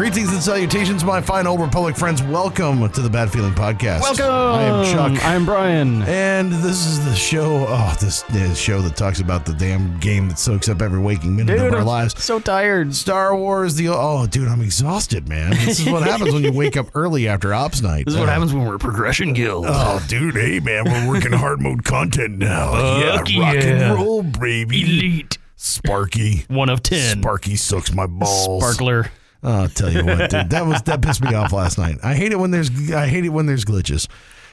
Greetings and salutations, my fine old Republic friends. Welcome to the Bad Feeling Podcast. Welcome. I am Chuck. I'm Brian. and this is the show. Oh, this is show that talks about the damn game that soaks up every waking minute of our I'm lives. so tired. Star Wars. The oh, dude, I'm exhausted, man. This is what happens when you wake up early after ops night. This is what Uh, happens when we're progression guild. Oh, dude, hey, man, we're working hard mode content now. Yeah, rock yeah. and roll, baby. Elite. Sparky. One of ten. Sparky sucks my balls. Sparkler. I'll tell you what, dude, that was that pissed me off last night. I hate it when there's I hate it when there's glitches.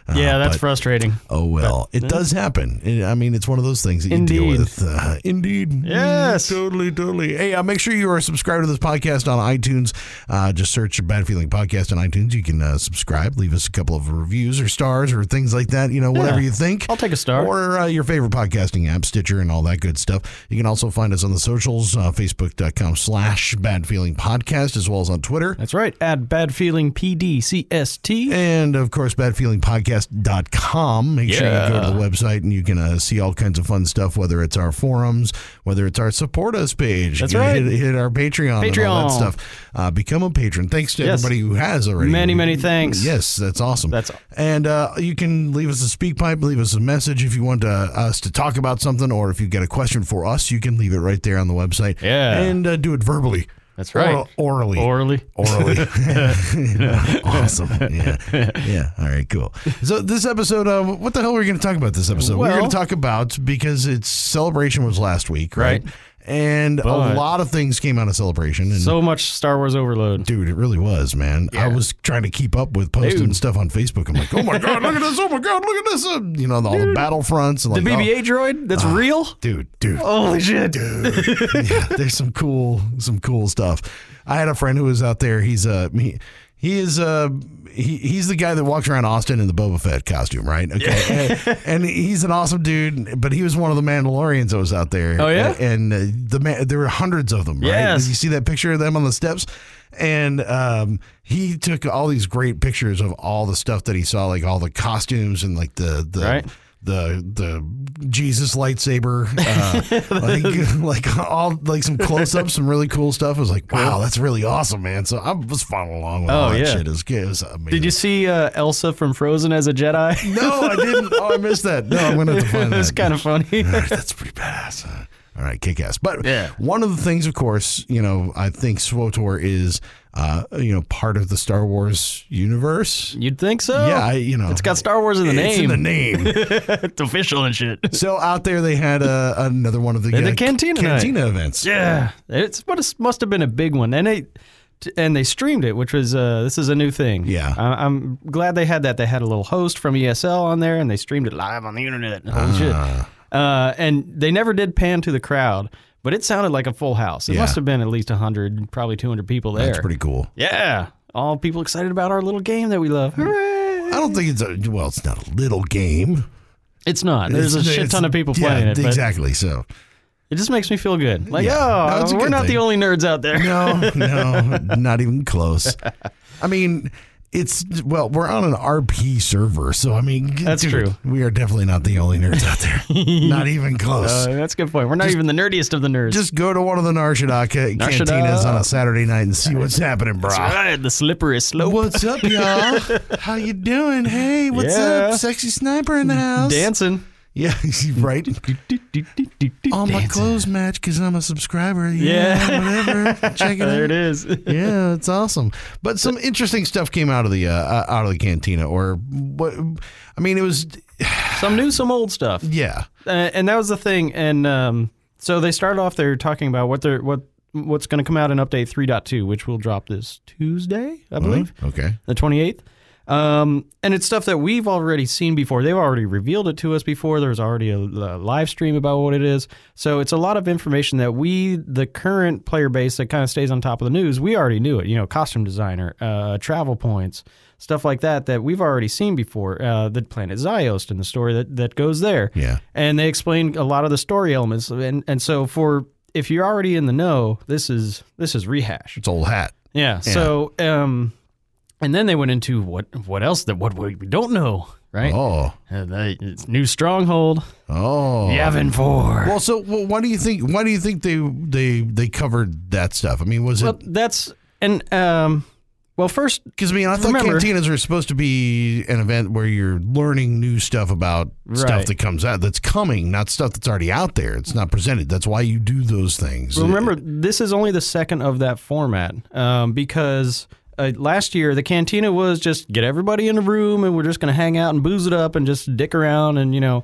Uh, Yeah, that's but- frustrating. Oh well, it does happen. It- I mean, it's one of those things that you deal with. Uh, indeed. Yes. Mm, totally, totally. Hey, uh, make sure you are subscribed to this podcast on iTunes. Uh, just search Bad Feeling Podcast on iTunes. You can uh, subscribe, leave us a couple of reviews or stars or things like that. You know, whatever Yeah. you think. I'll take a star. Or uh, your favorite podcasting app, Stitcher, and all that good stuff. You can also find us on the socials, uh, facebook.com slash Bad Feeling Podcast, as well as on Twitter. That's right. Add bad feeling PDCST. And of course, badfeelingpodcast.com. Make sure you go to the website and you can uh, see all kinds of fun stuff, whether it's our forums, whether it's our support us page. That's right. Hit, hit our Patreon, and all that Patreon. stuff. Uh, become a patron. Thanks to Yes. everybody who has already. Many, many thanks. Yes, that's awesome. That's- and uh, you can leave us a speak pipe, leave us a message if you want uh, us to talk about something, or if you get a question for us, you can leave it right there on the website. Yeah. and uh, do it verbally. That's right. Or- orally. Orally. Orally. awesome. Yeah. Yeah. All right, cool. So this episode, uh, what the hell are we going to talk about this episode? We're going to talk about because it's celebration was last week, right? Right. And a lot of things came out of celebration and So much Star Wars overload. Dude, it really was, man. I was trying to keep up with posting Dude. stuff on Facebook. I'm like, oh my god, look at this! Oh my god, look at this! Uh, you know, all the battlefronts and The like, oh, BB-8 droid? That's real? dude, dude, Holy shit. Dude! yeah, there's some cool some cool stuff. I had a friend who was out there. He's uh he, he is uh he, he's the guy that walks around Austin in the Boba Fett costume, right? Okay, and, and he's an awesome dude. But he was one of the Mandalorians that was out there. Oh, yeah? and uh, the man, there were hundreds of them. Right? Yes. You see that picture of them on the steps? And um, he took all these great pictures of all the stuff that he saw, like all the costumes and like the the Right. The the Jesus lightsaber, uh, like like all like some close ups, some really cool stuff. I was like, wow, that's really awesome, man. So I was following along with Oh, all that yeah. shit. It was, it was amazing. Did you see uh, Elsa from Frozen as a Jedi? No, I didn't. Oh, I missed that. No, I'm gonna have to find that. kind of funny. That's pretty badass. All right, kick ass. But Yeah. one of the things, of course, you know, I think SWOTOR is, uh, you know, part of the Star Wars universe. You'd think so? yeah, I, you know, It's got Star Wars in the it's in name. the name. it's official and shit. so out there, they had uh, another one of the, uh, the Cantina night. Cantina events. Yeah, it's what it must have been a big one, and they and they streamed it, which was uh, this is a new thing. Yeah. I, I'm glad they had that. They had a little host from ESL on there, and they streamed it live on the internet. Holy Ah. shit! Uh, and they never did pan to the crowd, but it sounded like a full house. It Yeah. must have been at least hundred, probably two hundred people there. That's pretty cool. Yeah, all people excited about our little game that we love. Hooray! I don't think it's a well. It's not a little game. It's not. There's a It's- shit it's- ton of people yeah, playing it, but Exactly. So it just makes me feel good. Like, Yeah. No, oh, a we're good not thing. the only nerds out there. no, no, not even close. I mean, it's well, we're on an RP server, so I mean, That's true. We are definitely not the only nerds out there. not even close. Uh, that's a good point. We're not even the nerdiest of the nerds. Just go to one of the Nar Shaddaa ca- cantinas on a Saturday night and see what's happening, bro. Right, the slippery slope. What's up, y'all? How you doing? Hey, what's Yeah. up? Sexy sniper in the house. Dancing. Yeah, right. All my clothes match because I'm a subscriber. Yeah. Yeah, whatever. Check it There out. it is. yeah, it's awesome. But some interesting stuff came out of the uh, uh, out of the cantina, or what? I mean, it was some new, some old stuff. yeah, Uh, and that was the thing. And um, so they started off there talking about what they're what what's going to come out in update 3.2, which will drop this Tuesday, I believe, okay. the 28th. Um, and it's stuff that we've already seen before. They've already revealed it to us before. There's already a, a live stream about what it is. So it's a lot of information that we, the current player base that kind of stays on top of the news, we already knew it. You know, costume designer, uh, travel points, stuff like that that we've already seen before. Uh, the planet Ziost and the story that, that goes there. Yeah. And they explain a lot of the story elements. And and so for if you're already in the know, this is this is rehash. It's old hat. Yeah. So um, and then they went into what what else that what we don't know, right? Oh. Uh, they, it's new stronghold. Oh. Yavin Four. Well, so well, why do you think why do you think they they they covered that stuff? I mean, was Well, it that's and um, well, first because I mean I thought remember- cantinas are supposed to be an event where you're learning new stuff about stuff that comes out that's coming, not stuff that's already out there. It's not presented. That's why you do those things. Well, remember, this is only the second of that format um, because uh, last year the cantina was just get everybody in a room and we're just going to hang out and booze it up and just dick around and you know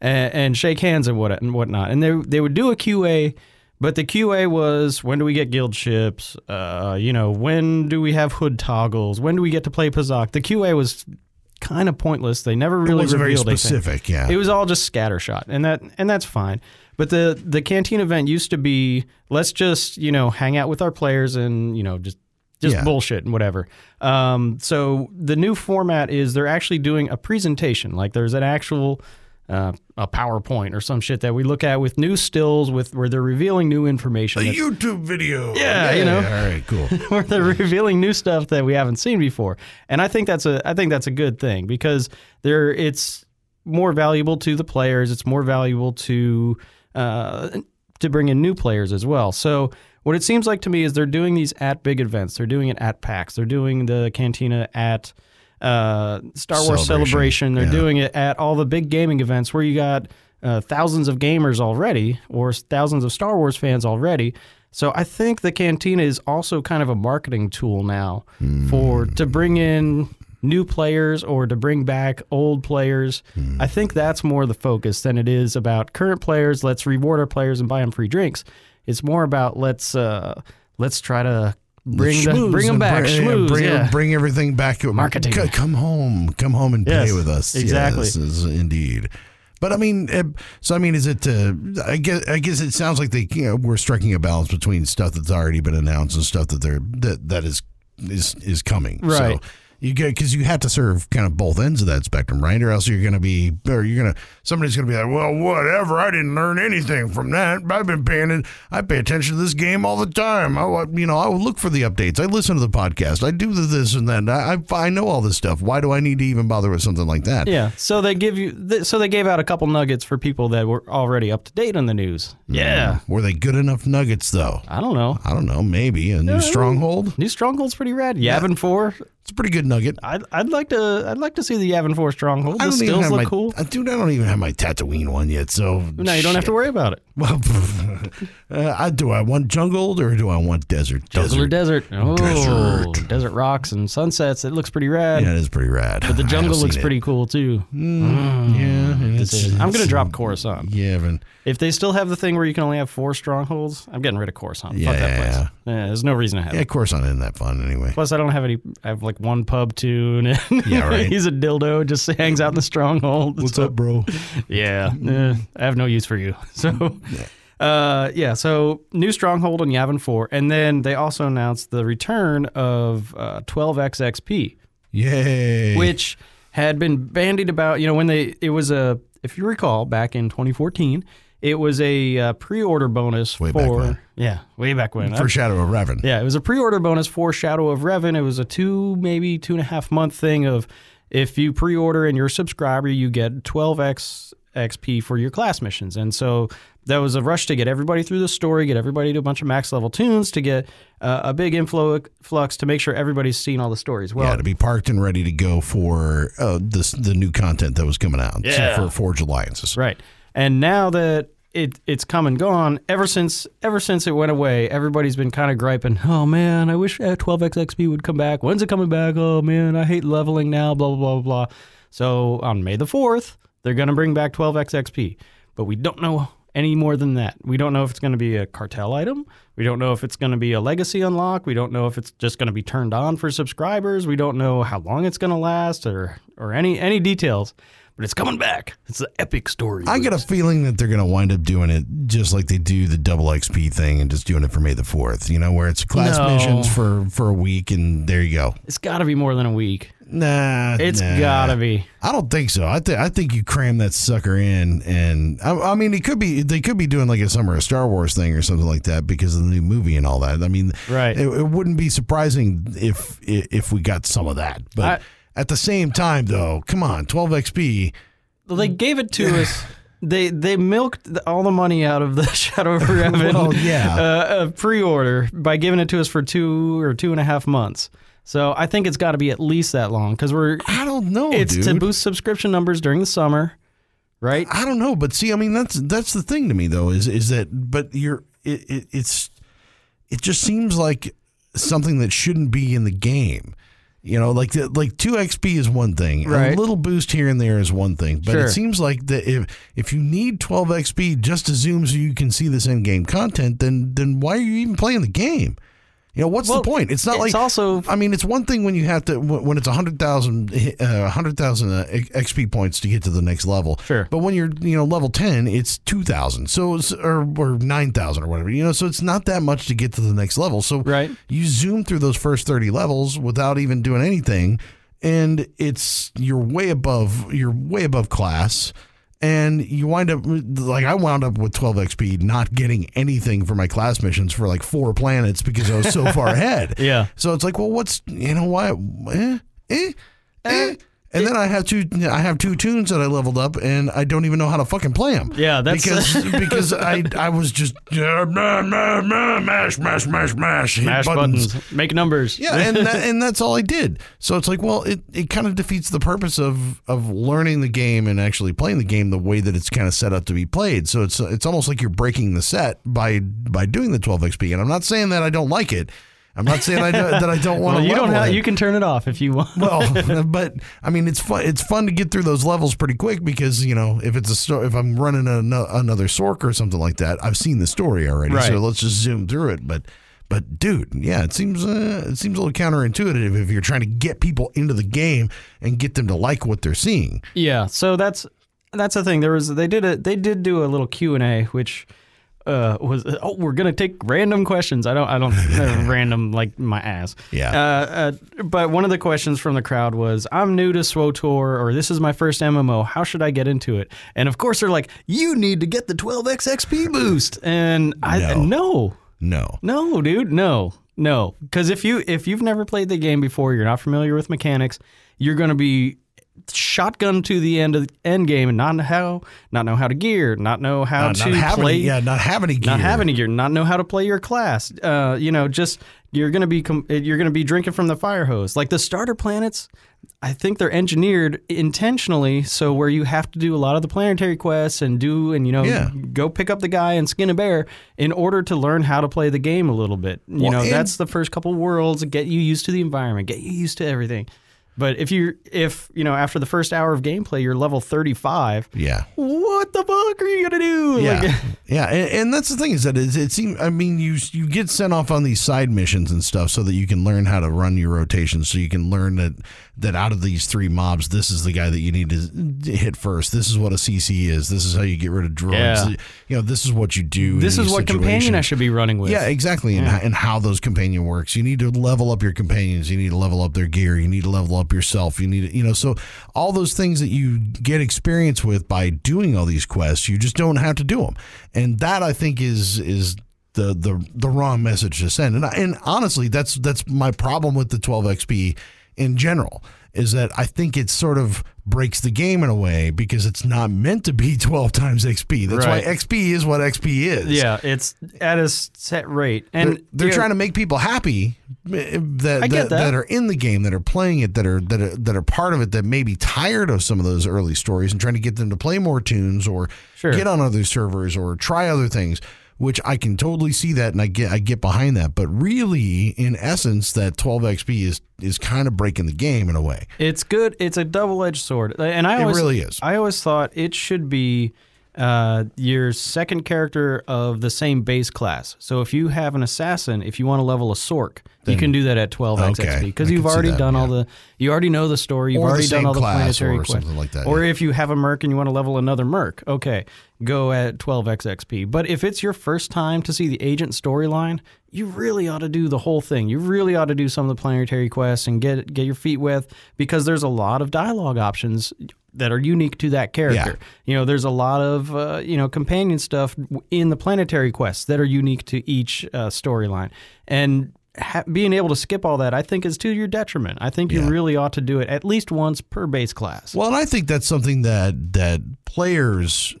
and, and shake hands and what and whatnot. And they they would do a QA. But the QA was when do we get guild ships? Uh, you know, when do we have hood toggles? When do we get to play Pazaak? The QA was kind of pointless. They never it really wasn't very revealed anything. specific. Yeah. It was all just scattershot, and that and that's fine. But the the canteen event used to be let's just you know hang out with our players and you know just just Yeah. bullshit and whatever. Um, so the new format is they're actually doing a presentation. Like there's an actual uh, a PowerPoint or some shit that we look at with new stills with where they're revealing new information. a YouTube video. Yeah, you know. All right, cool. where they're revealing new stuff that we haven't seen before. And I think that's a I think that's a good thing because there it's more valuable to the players. It's more valuable to uh, to bring in new players as well. So what it seems like to me is they're doing these at big events. They're doing it at PAX. They're doing the cantina at uh, Star Wars Celebration, Celebration. They're yeah. doing it at all the big gaming events where you got uh, thousands of gamers already or thousands of Star Wars fans already. So I think the cantina is also kind of a marketing tool now for to bring in new players or to bring back old players. I think that's more the focus than it is about current players. Let's reward our players and buy them free drinks. It's more about let's uh, let's try to bring the, Schmooze bring them back. Bring, Schmooze, bring, yeah. bring everything back. Marketing. C- come home. Come home and Yes, play with us. exactly. Yes, is- indeed. But I mean, uh, so I mean, is it? Uh, I guess. I guess it sounds like they you know, we're striking a balance between stuff that's already been announced and stuff that they're that that is is is coming. Right. So you get because you have to serve kind of both ends of that spectrum, right? Or else you're going to be, or you're going to somebody's going to be like, well, whatever. I didn't learn anything from that. I've been paying it. I pay attention to this game all the time. I, you know, I look for the updates. I listen to the podcast. I do the this and that. I, I know all this stuff. Why do I need to even bother with something like that? Yeah, so they give you, th- so they gave out a couple nuggets for people that were already up to date on the news. Mm. Yeah, Were they good enough nuggets though? I don't know. I don't know. Maybe a new uh, stronghold. New Stronghold's pretty rad. Yavin Four. It's a pretty good nugget. I'd, I'd like to I'd like to see the Yavin Four Stronghold. I The don't even stills have look my, cool. dude. I don't even have my Tatooine one yet. So No, you don't have to worry about it. Well, uh, I, do I want jungled or do I want desert? Jungle or desert. desert? Oh, Desert. desert rocks and sunsets. It looks pretty rad. Yeah, it is pretty rad. But the jungle looks pretty cool too. Yeah, it's, I'm gonna drop Coruscant. Yeah, but If they still have the thing where you can only have four strongholds, I'm getting rid of Coruscant. Yeah, Fuck that yeah, place. yeah. Yeah, there's no reason to have yeah, it. not in that fun anyway. Plus, I don't have any. I have like one pub tune. and Yeah, right. he's a dildo, just hangs out in the stronghold. What's so- up, bro? Yeah, eh, I have no use for you. So, uh, yeah. So new stronghold on Yavin Four, and then they also announced the return of uh, 12xxp, Yay! which had been bandied about. You know, when they it was a, if you recall, back in 2014, it was a uh, pre-order bonus Way for yeah, way back when. for Shadow of Revan. Yeah, it was a pre-order bonus for Shadow of Revan. It was a two, maybe two and a half month thing of if you pre-order and you're a subscriber, you get 12x XP for your class missions. And so that was a rush to get everybody through the story, get everybody to a bunch of max level tunes, to get uh, a big inflow flux to make sure everybody's seen all the stories. Well, yeah, to be parked and ready to go for uh, this the new content that was coming out Yeah. for Forged Alliances. Right. And now that it it's come and gone, ever since ever since it went away, everybody's been kind of griping. Oh man, I wish uh, 12x XP would come back. When's it coming back? Oh man, I hate leveling now. Blah blah blah blah. blah. So on May the fourth, they're gonna bring back 12x XP, but we don't know any more than that. We don't know if it's going to be a cartel item. We don't know if it's going to be a legacy unlock. We don't know if it's just going to be turned on for subscribers. We don't know how long it's going to last or or any any details. But it's coming back. It's an epic story. I get a feeling that they're going to wind up doing it just like they do the double XP thing and just doing it for May the 4th, you know, where it's class No. missions for, for a week and there you go. It's got to be more than a week. Nah. It's nah. gotta be. I don't think so. I think I think you cram that sucker in, and I, I mean, it could be they could be doing like a summer of Star Wars thing or something like that because of the new movie and all that. I mean, Right. It, it wouldn't be surprising if if we got some of that, but I- at the same time, though, come on, 12 XP. Well, They gave it to us. They they milked all the money out of the Shadow of Revan Well, yeah. uh, uh, pre-order by giving it to us for two or two and a half months. So I think it's got to be at least that long because we're I don't know, it's dude. to boost subscription numbers during the summer, right? I don't know, but see, I mean, that's that's the thing to me though is is that, but you're it, it it's it just seems like something that shouldn't be in the game. You know, like the, like two XP is one thing, Right. a little boost here and there is one thing, but Sure. it seems like that if if you need twelve XP just to zoom so you can see this end game content, then then why are you even playing the game? You know, what's Well, the point? It's not like it's like also- I mean, it's one thing when you have to when it's a hundred thousand uh, hundred thousand uh, XP points to get to the next level. Sure. But when you're you know level ten, it's two thousand. So it's, or or nine thousand or whatever. You know, so it's not that much to get to the next level. So Right. you zoom through those first thirty levels without even doing anything, and it's you're way above you're way above class. And you wind up like I wound up with 12 XP, not getting anything for my class missions for like four planets because I was so far ahead. Yeah. So it's like, well, what's you know why? Eh, eh, eh. And then I have two. I have two tunes that I leveled up, and I don't even know how to fucking play them. Yeah, that's- because because I I was just ma- ma- ma- mash mash mash mash hit Mash buttons. make numbers. Yeah, and that, and that's all I did. So it's like, well, it, it kind of defeats the purpose of of learning the game and actually playing the game the way that it's kind of set up to be played. So it's it's almost like you're breaking the set by by doing the 12 XP. And I'm not saying that I don't like it. I'm not saying I do, that I don't want well, to. you don't have. it. You can turn it off if you want. well, but I mean, it's fun. It's fun to get through those levels pretty quick because you know if it's a if I'm running a, another Sork or something like that, I've seen the story already. Right. So let's just zoom through it. But but dude, yeah, it seems uh, it seems a little counterintuitive if you're trying to get people into the game and get them to like what they're seeing. Yeah, so that's that's the thing. There was they did a they did do a little Q and A, which uh, was oh we're gonna take random questions. I don't I don't uh, random like my ass. Yeah. Uh, uh, but one of the questions from the crowd was, "I'm new to SWOTOR, or this is my first MMO. How should I get into it?" And of course they're like, "You need to get the 12x XP boost." And I No. no No, no, dude, no, no. Because if you if you've never played the game before, you're not familiar with mechanics. You're going to be shotgun to the end of the end game and not know how not know how to gear, not know how not, to not have play, any, yeah, not have any gear. not have any gear, not know how to play your class. Uh, you know, just you're going to be com- you're to be drinking from the fire hose. Like the starter planets, I think they're engineered intentionally so where you have to do a lot of the planetary quests and do and you know Yeah. go pick up the guy and skin a bear in order to learn how to play the game a little bit. You Well, know, that's the first couple worlds, get you used to the environment, get you used to everything. But if you if you know after the first hour of gameplay you're level 35, Yeah. what the fuck are you going to do? Yeah, Like- yeah, and, and that's the thing is that it, it seems. I mean, you you get sent off on these side missions and stuff so that you can learn how to run your rotations. So you can learn that that out of these three mobs, this is the guy that you need to hit first. This is what a CC is. This is how you get rid of droids. Yeah. You know, this is what you do. this is what companion I should be running with. Yeah, exactly. And, and how those companion works. You need to level up your companions. You need to level up their gear. You need to level up yourself. You need to, you know, so all those things that you get experience with by doing all these quests, you just don't have to do them. And that I think is is the the the wrong message to send. And I, and honestly, that's that's my problem with the 12 XP in general is that I think it sort of breaks the game in a way because it's not meant to be 12 times XP. That's Right. why XP is what XP is. Yeah, it's at a set rate, and They're, they're trying to make people happy eh, that that, that. are in the game, that are playing it, that are that are that are part of it, that may be tired of some of those early stories, and trying to get them to play more tunes or Sure. get on other servers or try other things. Which I can totally see that, and I get I get behind that. But really, in essence, that 12 XP is is kind of breaking the game in a way. It's good. It's a double-edged sword, and I always, It really is. I always thought it should be uh, your second character of the same base class. So if you have an assassin, if you want to level a sork, you can do that at 12x Okay, XP because you've already that, done all the, you already know the story, you've Or already done all the class planetary or quests. something like that, Or yeah. if you have a merc and you want to level another merc, okay, go at 12x XP. But if it's your first time to see the agent storyline, you really ought to do the whole thing. You really ought to do some of the planetary quests and get get your feet wet because there's a lot of dialogue options that are unique to that character. You know, there's a lot of uh, you know companion stuff in the planetary quests that are unique to each uh, storyline, and ha- being able to skip all that, I think, is to your detriment. I think you really ought to do it at least once per base class. Well, and I think that's something that that players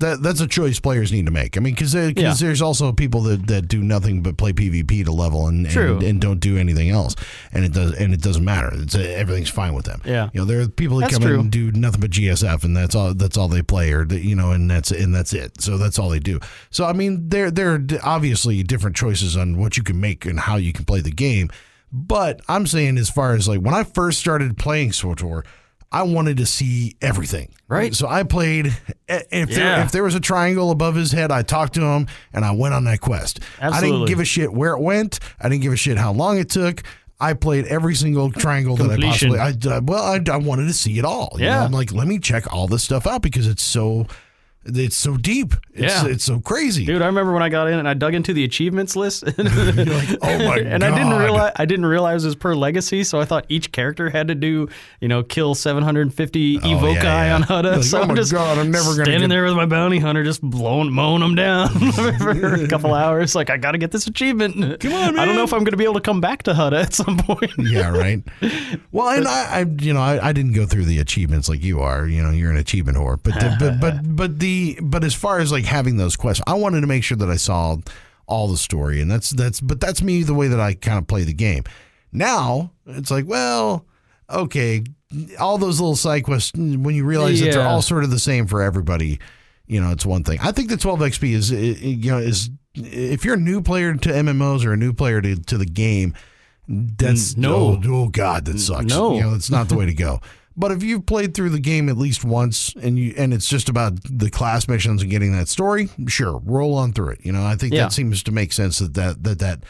that that's a choice players need to make. I mean, because Yeah. there's also people that, that do nothing but play PvP to level and, True. and and don't do anything else, and it does and it doesn't matter. It's everything's fine with them. Yeah. you know, there are people that That's come in and do nothing but GSF, and that's all that's all they play, or you know, and that's and that's it. So that's all they do. So I mean, there there are obviously different choices on what you can make and how you can play the game. But I'm saying, as far as like when I first started playing SWTOR, I wanted to see everything. Right. So I played. If there, if there was a triangle above his head, I talked to him and I went on that quest. I didn't give a shit where it went. I didn't give a shit how long it took. I played every single triangle that I possibly. I, I well, I, I wanted to see it all. you know? Yeah. I'm like, let me check all this stuff out because it's so, it's so deep. It's, Yeah. it's so crazy. Dude, I remember when I got in and I dug into the achievements list. Like, oh my and god! I didn't realize I didn't realize it was per legacy, so I thought each character had to do, you know, kill 750 Evocii Oh, yeah, yeah. on Hutta. Like, so oh I'm my just God, I'm never gonna standing get- there with my bounty hunter, just blowing, mowing them down for a couple hours. Like I got to get this achievement. Come on, man. I don't know if I'm going to be able to come back to Hutta at some point. yeah, right. Well, and I, I you know, I, I didn't go through the achievements like you are. You know, you're an achievement whore. But the, but but but the but as far as like having those quests, I wanted to make sure that I saw all the story, and that's that's but that's me the way that I kind of play the game. Now it's like, well, okay, all those little side quests when you realize that they're all sort of the same for everybody. You know, it's one thing. I think the 12 XP is, you know, is if you're a new player to MMOs or a new player to, to the game, that's No. oh, oh god, that sucks. No. you know, it's not the way to go. But if you've played through the game at least once and you and it's just about the class missions and getting that story, sure, roll on through it. You know, I think Yeah. that seems to make sense that that that that,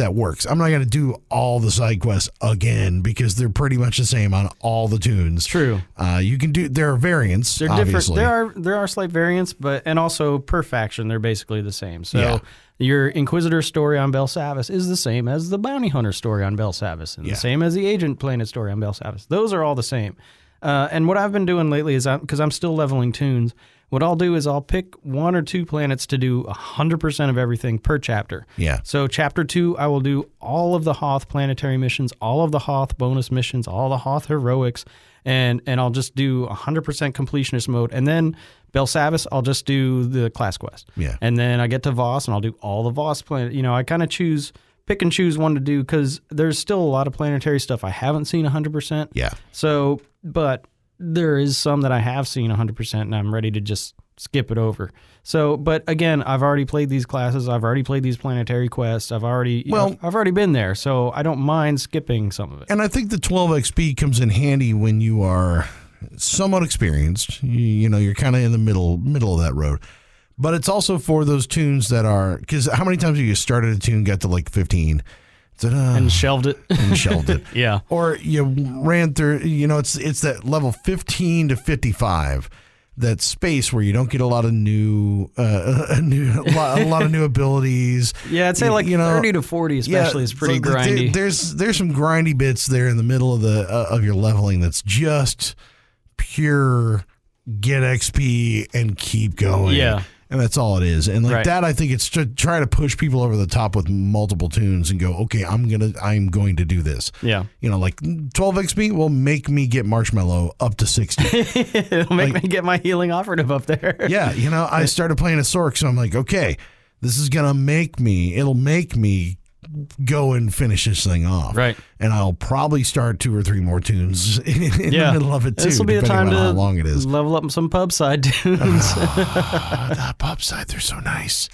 that works. I'm not going to do all the side quests again because they're pretty much the same on all the tunes. True. Uh, you can do there are variants. They're obviously. different. There are there are slight variants, but and also per faction they're basically the same. So Yeah. your Inquisitor story on Bell Belsavis is the same as the Bounty Hunter story on Bell Belsavis, and Yeah. the same as the Agent Planet story on Bell Belsavis. Those are all the same. Uh, and what I've been doing lately is because I'm still leveling tunes. What I'll do is I'll pick one or two planets to do 100% of everything per chapter. Yeah. So chapter two, I will do all of the Hoth planetary missions, all of the Hoth bonus missions, all the Hoth heroics, and and I'll just do 100% completionist mode. And then Belsavis, I'll just do the class quest. Yeah. And then I get to Voss, and I'll do all the Voss planet. You know, I kind of choose, pick and choose one to do because there's still a lot of planetary stuff I haven't seen 100%. Yeah. So, but there is some that I have seen 100% and I'm ready to just skip it over. So, but again, I've already played these classes. I've already played these planetary quests. I've already, you Well- know, I've already been there. So I don't mind skipping some of it. And I think the 12 XP comes in handy when you are somewhat experienced. You, you know, you're kind of in the middle middle of that road. But it's also for those tunes that are because how many times have you started a tune, got to like 15, said, "Ah," And shelved it. and shelved it, yeah. or you ran through. You know, it's it's that level 15 to 55. That space where you don't get a lot of new, uh, a new, a lot, a lot of new abilities. Yeah, I'd say You- like you know, 30 to 40 especially is pretty so th- there- grindy. there's there's some grindy bits there in the middle of the uh, of your leveling that's just pure get XP and keep going. Yeah. And that's all it is. And like Right. that, I think it's to try to push people over the top with multiple tunes and go, okay, I'm gonna, I'm going to do this. yeah. You know, like 12 XP will make me get Marshmallow up to 60. It'll make me get my healing operative up there. yeah, you know, I started playing a Sork, so I'm like, okay, this is gonna make me. It'll make me go and finish this thing off. Right. And I'll probably start two or three more tunes in, in Yeah. the middle of it too. This will be a time to how long it is. level up some pub side tunes. Ah, that pop side, they're so nice.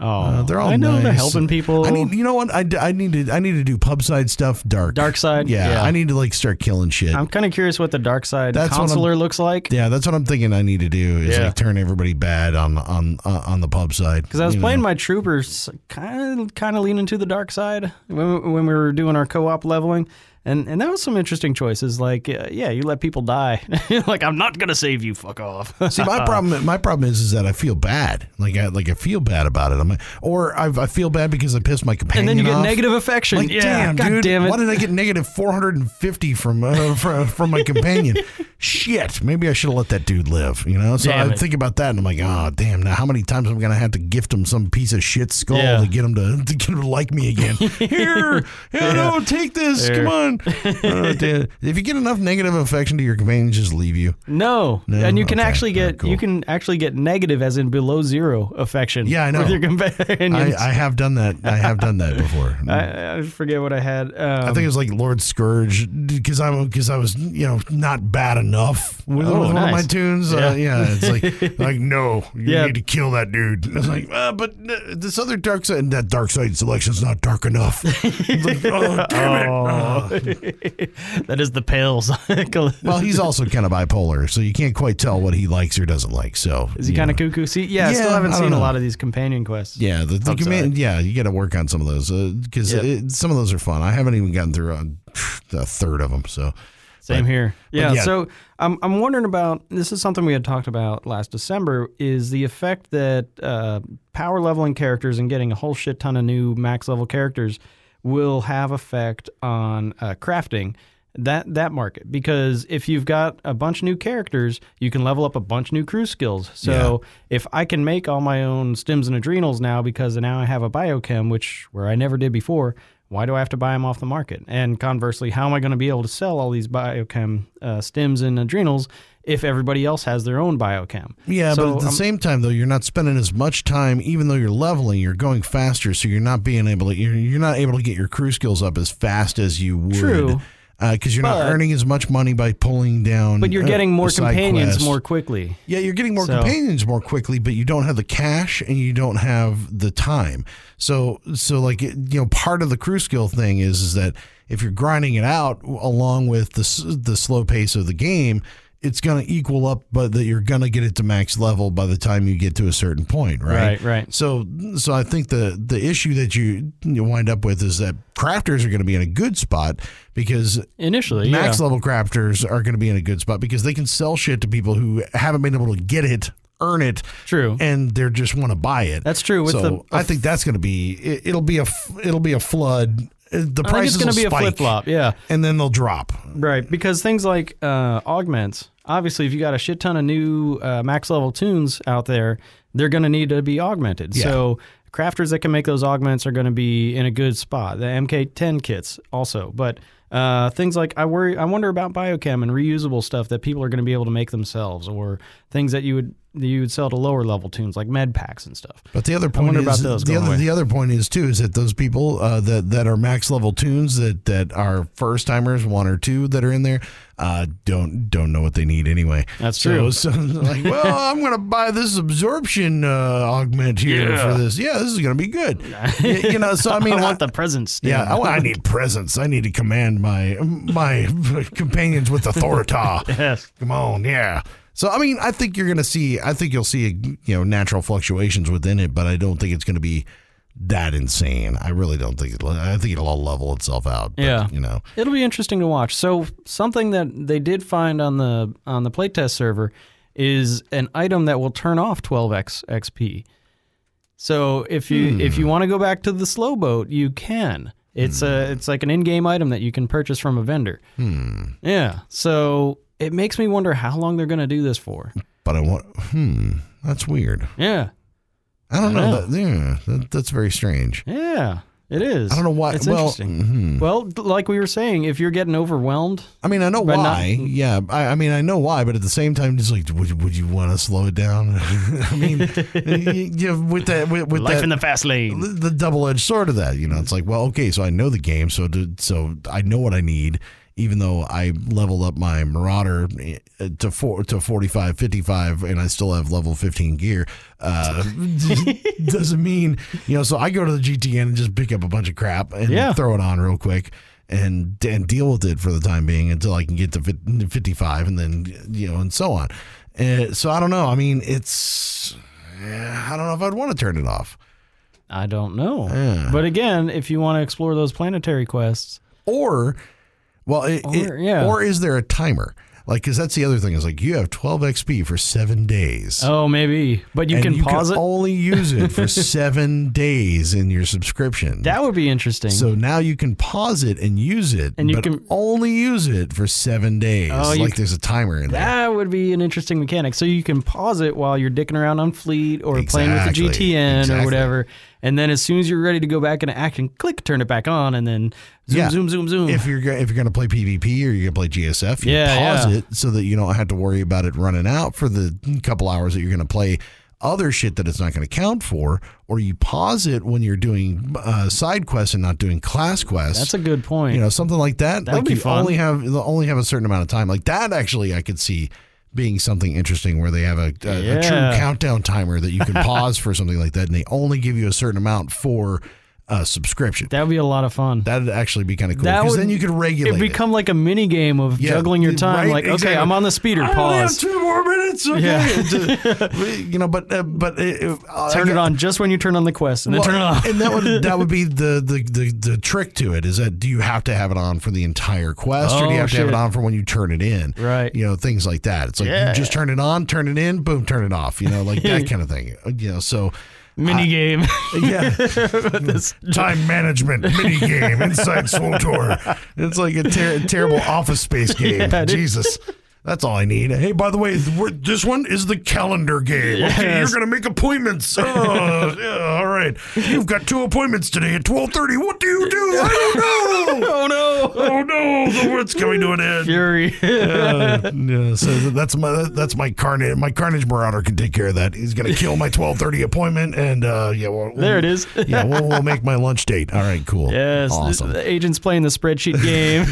Oh, Uh, they're all I know they're nice. helping people. I need, you know what? I, I need to I need to do pub side stuff dark. Dark side? Yeah, Yeah. I need to like start killing shit. I'm kind of curious what the dark side That's consular looks like. yeah, that's what I'm thinking. I need to do is Yeah. like turn everybody bad on on on on the pub side. Because I was playing know. my troopers, kind of kind of leaning to the dark side when when we were doing our co-op leveling, and and that was some interesting choices. Like, uh, yeah, you let people die. like, I'm not gonna save you. Fuck off. See, my problem, my problem is, is that I feel bad. Like, I like I feel bad about it. I'm, like- or I, I feel bad because I pissed my companion and then you get off. negative affection. Like, yeah, damn, God dude, damn it. why did I get negative 450 from uh, from, from my companion? Shit, maybe I should have let that dude live. You know, so Damn I it. think about that, and I'm like, oh, damn. Now, how many times am I gonna have to gift him some piece of shit skull Yeah. to get him to, to get him to like me again? Here, yeah, no, take this. Here. Come on. Uh, if you get enough negative affection to your companion, just leave you. no. No? and you can Okay. actually get cool. you can actually get negative, as in below zero affection. Yeah, I know. With your companions. I, I have done that. I have done that before. I, I forget what I had. Um, I think it was like Lord Scourge because I'm because I was you know not bad enough with, Oh, with one of my nice. tunes. Uh, yeah, it's like like no, you Yeah. need to kill that dude. And I was like, uh, but uh, this other dark side, and that dark side selection's not dark enough. Like, oh, damn it. Oh. that is the pale side. Well, he's also kind of bipolar, so you can't quite tell what he likes or doesn't like. So Is he you kind of cuckoo? See, yeah, I still haven't I don't seen a lot of these companion quests. Yeah, the, the Outside. command. Yeah, you got to work on some of those because Yep. some of those are fun. I haven't even gotten through a, a third of them. So Same But- here. Yeah, yeah. So I'm I'm wondering about this is something we had talked about last December is the effect that uh, power leveling characters and getting a whole shit ton of new max level characters will have effect on uh, crafting that that market because if you've got a bunch of new characters you can level up a bunch of new crew skills so if i can make all my own stims and adrenals now because now i have a biochem which where i never did before why do I have to buy them off the market? And conversely, how am I going to be able to sell all these biochem uh, stims and adrenals if everybody else has their own biochem? Yeah, So, but at the um, same time, though, you're not spending as much time, even though you're leveling. You're going faster, so you're not being able to. You're, you're not able to get your crew skills up as fast as you would. True. Because you're not earning as much money by pulling down. But you're uh, getting more companions quests. more quickly. Yeah, you're getting more So- companions more quickly, but you don't have the cash and you don't have the time. So, so like you know, part of the crew skill thing is is that if you're grinding it out along with the the slow pace of the game, it's going to equal up, but that you're going to get it to max level by the time you get to a certain point, right? Right, right. So, so I think the the issue that you, you wind up with is that crafters are going to be in a good spot because Initially, max yeah. level crafters are going to be in a good spot because they can sell shit to people who haven't been able to get it, earn it, True. and they just want to buy it. That's true. With so the, I think that's going to be it, it'll be a it'll be a flood. The I think prices going to be a flip flop. Yeah. and then they'll drop. Right, because things like uh, augments, obviously, if you got a shit ton of new uh, max level tunes out there, they're going to need to be augmented. Yeah. So crafters that can make those augments are going to be in a good spot. The MK10 kits also, but uh, things like I worry, I wonder about biochem and reusable stuff that people are going to be able to make themselves, or things that you would you would sell to lower level tunes like med packs and stuff. But the other point is about those the other away. the other point is too is that those people uh, that that are max level tunes that that are first timers one or two that are in there uh, don't don't know what they need anyway. That's So- true. So, like, well, I'm gonna buy this absorption uh, augment here Yeah. for this. Yeah, this is gonna be good. Y- you know, so I mean, I I- want the presents. yeah, I, I need presence. I need to command my my companions with authority. Yes. Come on, yeah. So I mean, I think you're going to see. I think you'll see you know natural fluctuations within it, but I don't think it's going to be that insane. I really don't think. It, I think it'll all level itself out. But, Yeah. you know. It'll be interesting to watch. So something that they did find on the on the playtest server is an item that will turn off 12x XP. So if you if you want to go back to the slow boat, you can. It's a it's like an in-game item that you can purchase from a vendor. Hmm. Yeah. So it makes me wonder how long they're going to do this for. But I want. Hmm. That's weird. Yeah. I don't I know. know. That, yeah, that, that's very strange. Yeah. It is. I don't know why. It's well, interesting. mhm. Well, like we were saying, if you're getting overwhelmed, I mean, I know But not- why. yeah, I, I mean, I know why, but at the same time, just like, would you, would you want to slow it down? I mean, you, you, with that, with, with life that, in the fast lane. the, the double edged sword of that. You know, it's like, well, okay, so I know the game, so to, so I know what I need. Even though I leveled up my Marauder uh, to four to 45, 55, and I still have level 15 gear, uh, doesn't mean, you know, so I go to the GTN and just pick up a bunch of crap and Yeah. throw it on real quick and and deal with it for the time being until I can get to 55 and then, you know, and so on. Uh, so I don't know. I mean, it's, I don't know if I'd want to turn it off. I don't know. Yeah. But again, if you want to explore those planetary quests, or well it, it- Or, yeah. or is there a timer like because that's the other thing is like you have 12 xp for seven days oh, maybe. But you and can you pause can it. only use it for seven days in your subscription that would be interesting. so now you can pause it and use it And you but can- only use it for seven days Oh, like there's a timer in there that would be an interesting mechanic. So you can pause it while you're dicking around on Fleet or playing with the GTN Exactly. or whatever. And then as soon as you're ready to go back into action, click, turn it back on, and then zoom, Yeah. zoom, zoom, zoom. if you're go- if you're going to play PvP or you're going to play GSF, you Yeah, pause yeah. it so that you don't have to worry about it running out for the couple hours that you're going to play other shit that it's not going to count for, or you pause it when you're doing uh, side quests and not doing class quests. That's a good point. you know something like that. That like would be you fun. only have only have a certain amount of time. Like that, actually, I could see being something interesting where they have a, a, a true countdown timer that you can pause for something like that, and they only give you a certain amount for a subscription. that would be a lot of fun. That'd actually be kind of cool because then you could regulate. It'd it. become like a mini game of Yeah, juggling your time. right, like, okay. I'm on the speeder. I Pause. two more minutes. Okay. Yeah. you know, but uh, but it, it- uh, Turn it on just when you turn on the quest, and then turn it off. and that would that would be the, the the the trick to it is that do you have to have it on for the entire quest or do you Oh, have to have it on for when you turn it in? Right. You know, things like that. It's like Yeah. you just turn it on, turn it in, boom, turn it off. You know, like that kind of thing. You know, so Mini game. yeah, time management mini game inside SWTOR. It's like a ter- terrible office space game. Yeah. Jesus. That's all I need. Hey, by the way, this one is the calendar game. Okay, you're gonna make appointments. Oh, yeah, all right. You've got two appointments today at twelve thirty. What do you do? I don't know. oh no! Oh no, the world's coming to an end. Fury. Uh, yeah, so that's my that's my carnage. My carnage marauder can take care of that. He's gonna kill my twelve thirty appointment, and uh, yeah, we'll, There it is. yeah, we'll, we'll make my lunch date. All right, cool. Yes, awesome. the, agent's playing the spreadsheet game.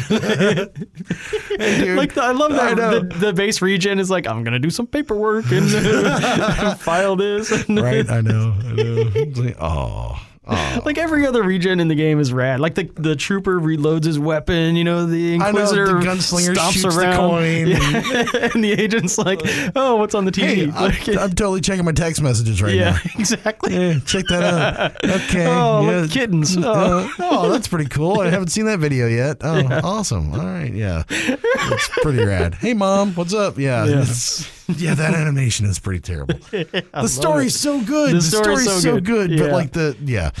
Hey, dude, like the, I love I that know. The, base regen is like I'm gonna do some paperwork and file this. right? I know. I know. It's like, oh, oh. Like every other regen in the game is rad. Like the the trooper reloads his weapon. You know the I know, the gunslinger stomps shoots the around. coin. Yeah. and the agent's like, oh, what's on the Hey, TV? I'm, Like, I'm totally checking my text messages right yeah, now. exactly. Yeah, check that out. Okay. Oh, yeah. look, kittens. Oh. oh, that's pretty cool. I haven't seen that video yet. Oh, awesome. All right. Yeah. it's pretty rad. Hey, mom, what's up? Yeah. Yeah. Yeah, that animation is pretty terrible. the story's so good. The The, story's story's, so so good. good. But like the, yeah,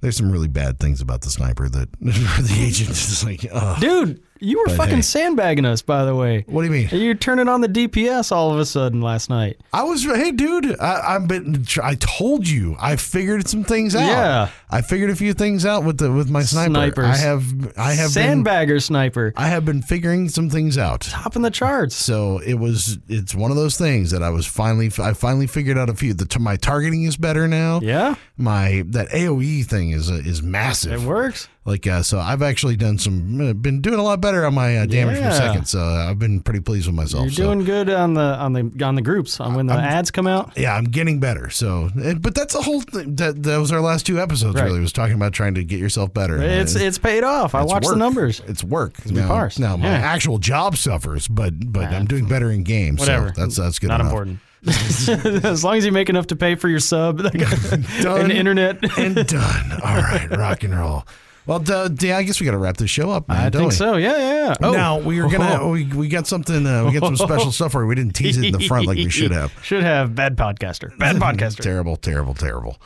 there's some really bad things about the sniper that the agent is like, oh, Dude, you were But fucking hey. sandbagging us, by the way. what do you mean? You're turning on the DPS all of a sudden last night. I was, hey, dude, I, I've been, I told you, I figured some things out. Yeah. I figured a few things out with the, with my sniper. Snipers. I have, I have been, Sandbagger sniper. I have been figuring some things out. Top in the charts. So it was, it's one of those things that I was finally, I finally figured out a few. The my targeting is better now. Yeah, My that AOE thing is is massive. it works. Like uh, so, I've actually done some, uh, been doing a lot better on my uh, damage Yeah. per second. So uh, I've been pretty pleased with myself. You're so. doing good on the on the on the groups on when the ads come out. yeah, I'm getting better. So, eh, but that's the whole thing. That that was our last two episodes. Right. Really, was talking about trying to get yourself better. It's it's paid off. I it's watched the numbers. It's work. we now, now my Yeah. actual job suffers, but but I'm doing better in games. Whatever. So that's that's good. Not enough. important. as long as you make enough to pay for your sub and Done. internet. and done. All right, rock and roll. Well, d- d- I guess we got to wrap this show up, man. I think we? so. Yeah, yeah. yeah. Oh. Now we were gonna we, we got something uh, we got some special stuff for you. We didn't tease it in the front like we should have. Should have bad podcaster. Bad podcaster. terrible, terrible, terrible.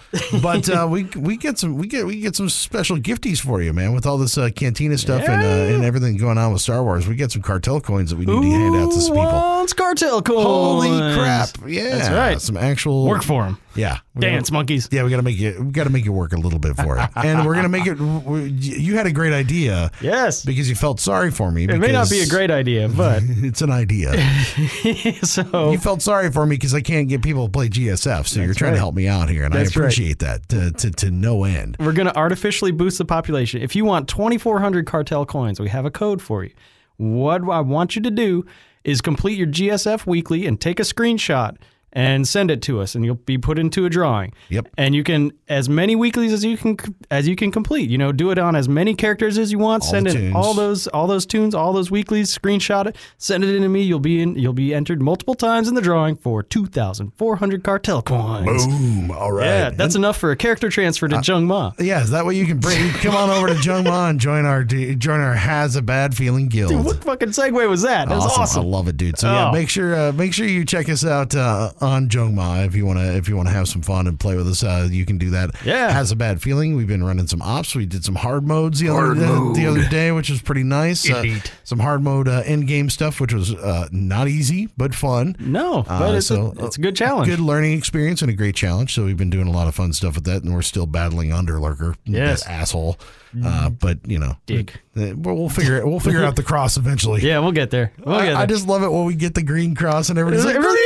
But uh, we we get some we get we get some special gifties for you, man. With all this uh, cantina stuff and uh, Yeah. and everything going on with Star Wars, we get some cartel coins that we need to hand out to some people. wants cartel coins? Holy crap! Yeah, That's right. Some actual Work for them. Yeah, We gotta- Dance monkeys. Yeah, we got to make it. We got to make it work a little bit for it, and we're gonna make it. You had a great idea Yes. because you felt sorry for me. It may not be a great idea, but It's an idea. so You felt sorry for me because I can't get people to play GSF, so you're trying right. to help me out here, and That's I right. appreciate that to, to to no end. we're going to artificially boost the population. If you want 2,400 cartel coins, we have a code for you. what I want you to do is complete your GSF weekly and take a screenshot and send it to us and you'll be put into a drawing. Yep. And you can as many weeklies as you can as you can complete. You know, do it on as many characters as you want. All send in tunes. all those all those tunes, all those weeklies, screenshot it, send it in to me. You'll be in you'll be entered multiple times in the drawing for 2400 cartel coins. Boom. All right. Yeah, that's enough for a character transfer to Uh, Jung Ma. Yeah, is that what you can bring? Come on over to Jung Ma and join our join our has a bad feeling guild. Dude, what fucking segue was that? That was awesome. I love it, dude. So yeah, Oh. make sure uh, make sure you check us out uh, on Jung Ma if you want to if you want to have some fun and play with us. Uh, you can do that. Yeah. has a bad feeling. We've been running some ops. We did some hard modes the other Hard day, mode. the other day, which was pretty nice. Uh, some hard mode uh, end game stuff, which was uh, not easy but fun. No, but Uh, it's, so, a, it's a good challenge. Good learning experience and a great challenge. So we've been doing a lot of fun stuff with that, and we're still battling Underlurker, Yes. that asshole. Uh, but you know, Dick. uh, we'll, we'll figure it. We'll figure out the cross eventually. Yeah, we'll get there. We'll get there. I, I just love it when we get the green cross and everybody's like, Everybody-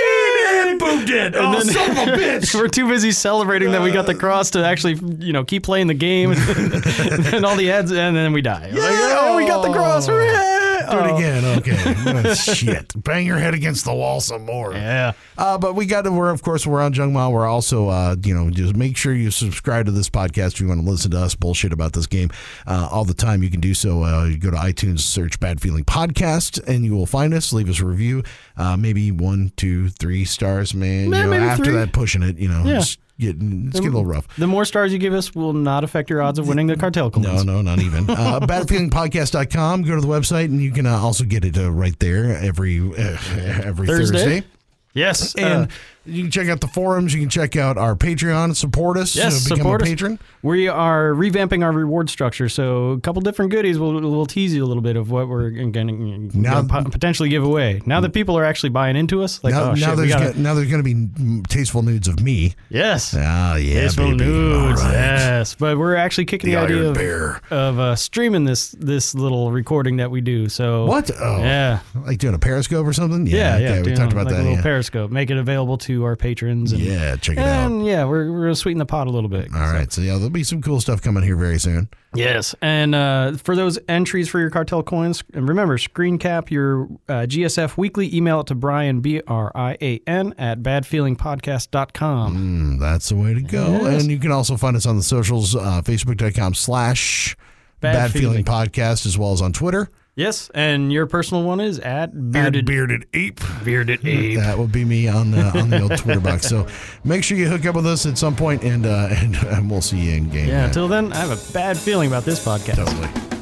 green, boom, dead. Oh, then- son of a bitch. We're too busy celebrating that we got the uh, cross to actually, you know, keep playing the game, and, then all the ads, and then we die. Like, oh, we got the cross. Hooray! Do it Oh. again. Okay. Oh, Shit. Bang your head against the wall some more. Yeah. Uh, but we got to, we're, of course, we're on Jung Ma. We're also, uh, you know, just make sure you subscribe to this podcast if you want to listen to us bullshit about this game uh, all the time. You can do so. Uh, you go to iTunes, search Bad Feeling Podcast, and you will find us. Leave us a review. Uh, maybe one, two, three stars, man. Yeah, you know, after three. that, pushing it, you know, Yeah. it's getting, it's getting a little rough. The more stars you give us will not affect your odds of winning the cartel coins. No, no, not even. Uh, badfeelingpodcast.com. Go to the website and you can uh, also get it uh, right there every uh, every Thursday? Thursday. Yes. And uh, you can check out the forums. You can check out our Patreon. And support us. Yes, uh, become support a us. patron. we are revamping our reward structure. So a couple different goodies. We'll, we'll tease you a little bit of what we're going Now- to potentially give away. Now that people are actually buying into us, like, now, oh now shit, we there's gotta, gonna, now there's going to be tasteful nudes of me. yes. Ah, yeah, Tasteful baby. nudes, right. yes. But we're actually kicking The the, idea of, Bear. of uh, streaming this this little recording that we do. So What? Oh, Yeah, like doing a Periscope or something? yeah, yeah. okay, we talked about like that. A little Yeah. Periscope, make it available to our patrons. And, yeah, check it out. yeah, we're we're gonna sweeten the pot a little bit. All right, so yeah, there'll be some cool stuff coming here very soon. Yes, and uh, for those entries for your cartel coins, and remember, screen cap your uh, GSF weekly. Email it to Brian B R I A N at badfeelingpodcast.com. Mm, that's the way to go. Yes. And you can also find us on the socials, uh, facebook.com slash Bad bad feeling Feeling. podcast, as well as on Twitter. Yes, and your personal one is at At bearded bearded ape. bearded ape. That would be me on the on the old Twitter box. So make sure you hook up with us at some point, and uh, and, and we'll see you in game. Yeah, until then, I have a bad feeling about this podcast. totally.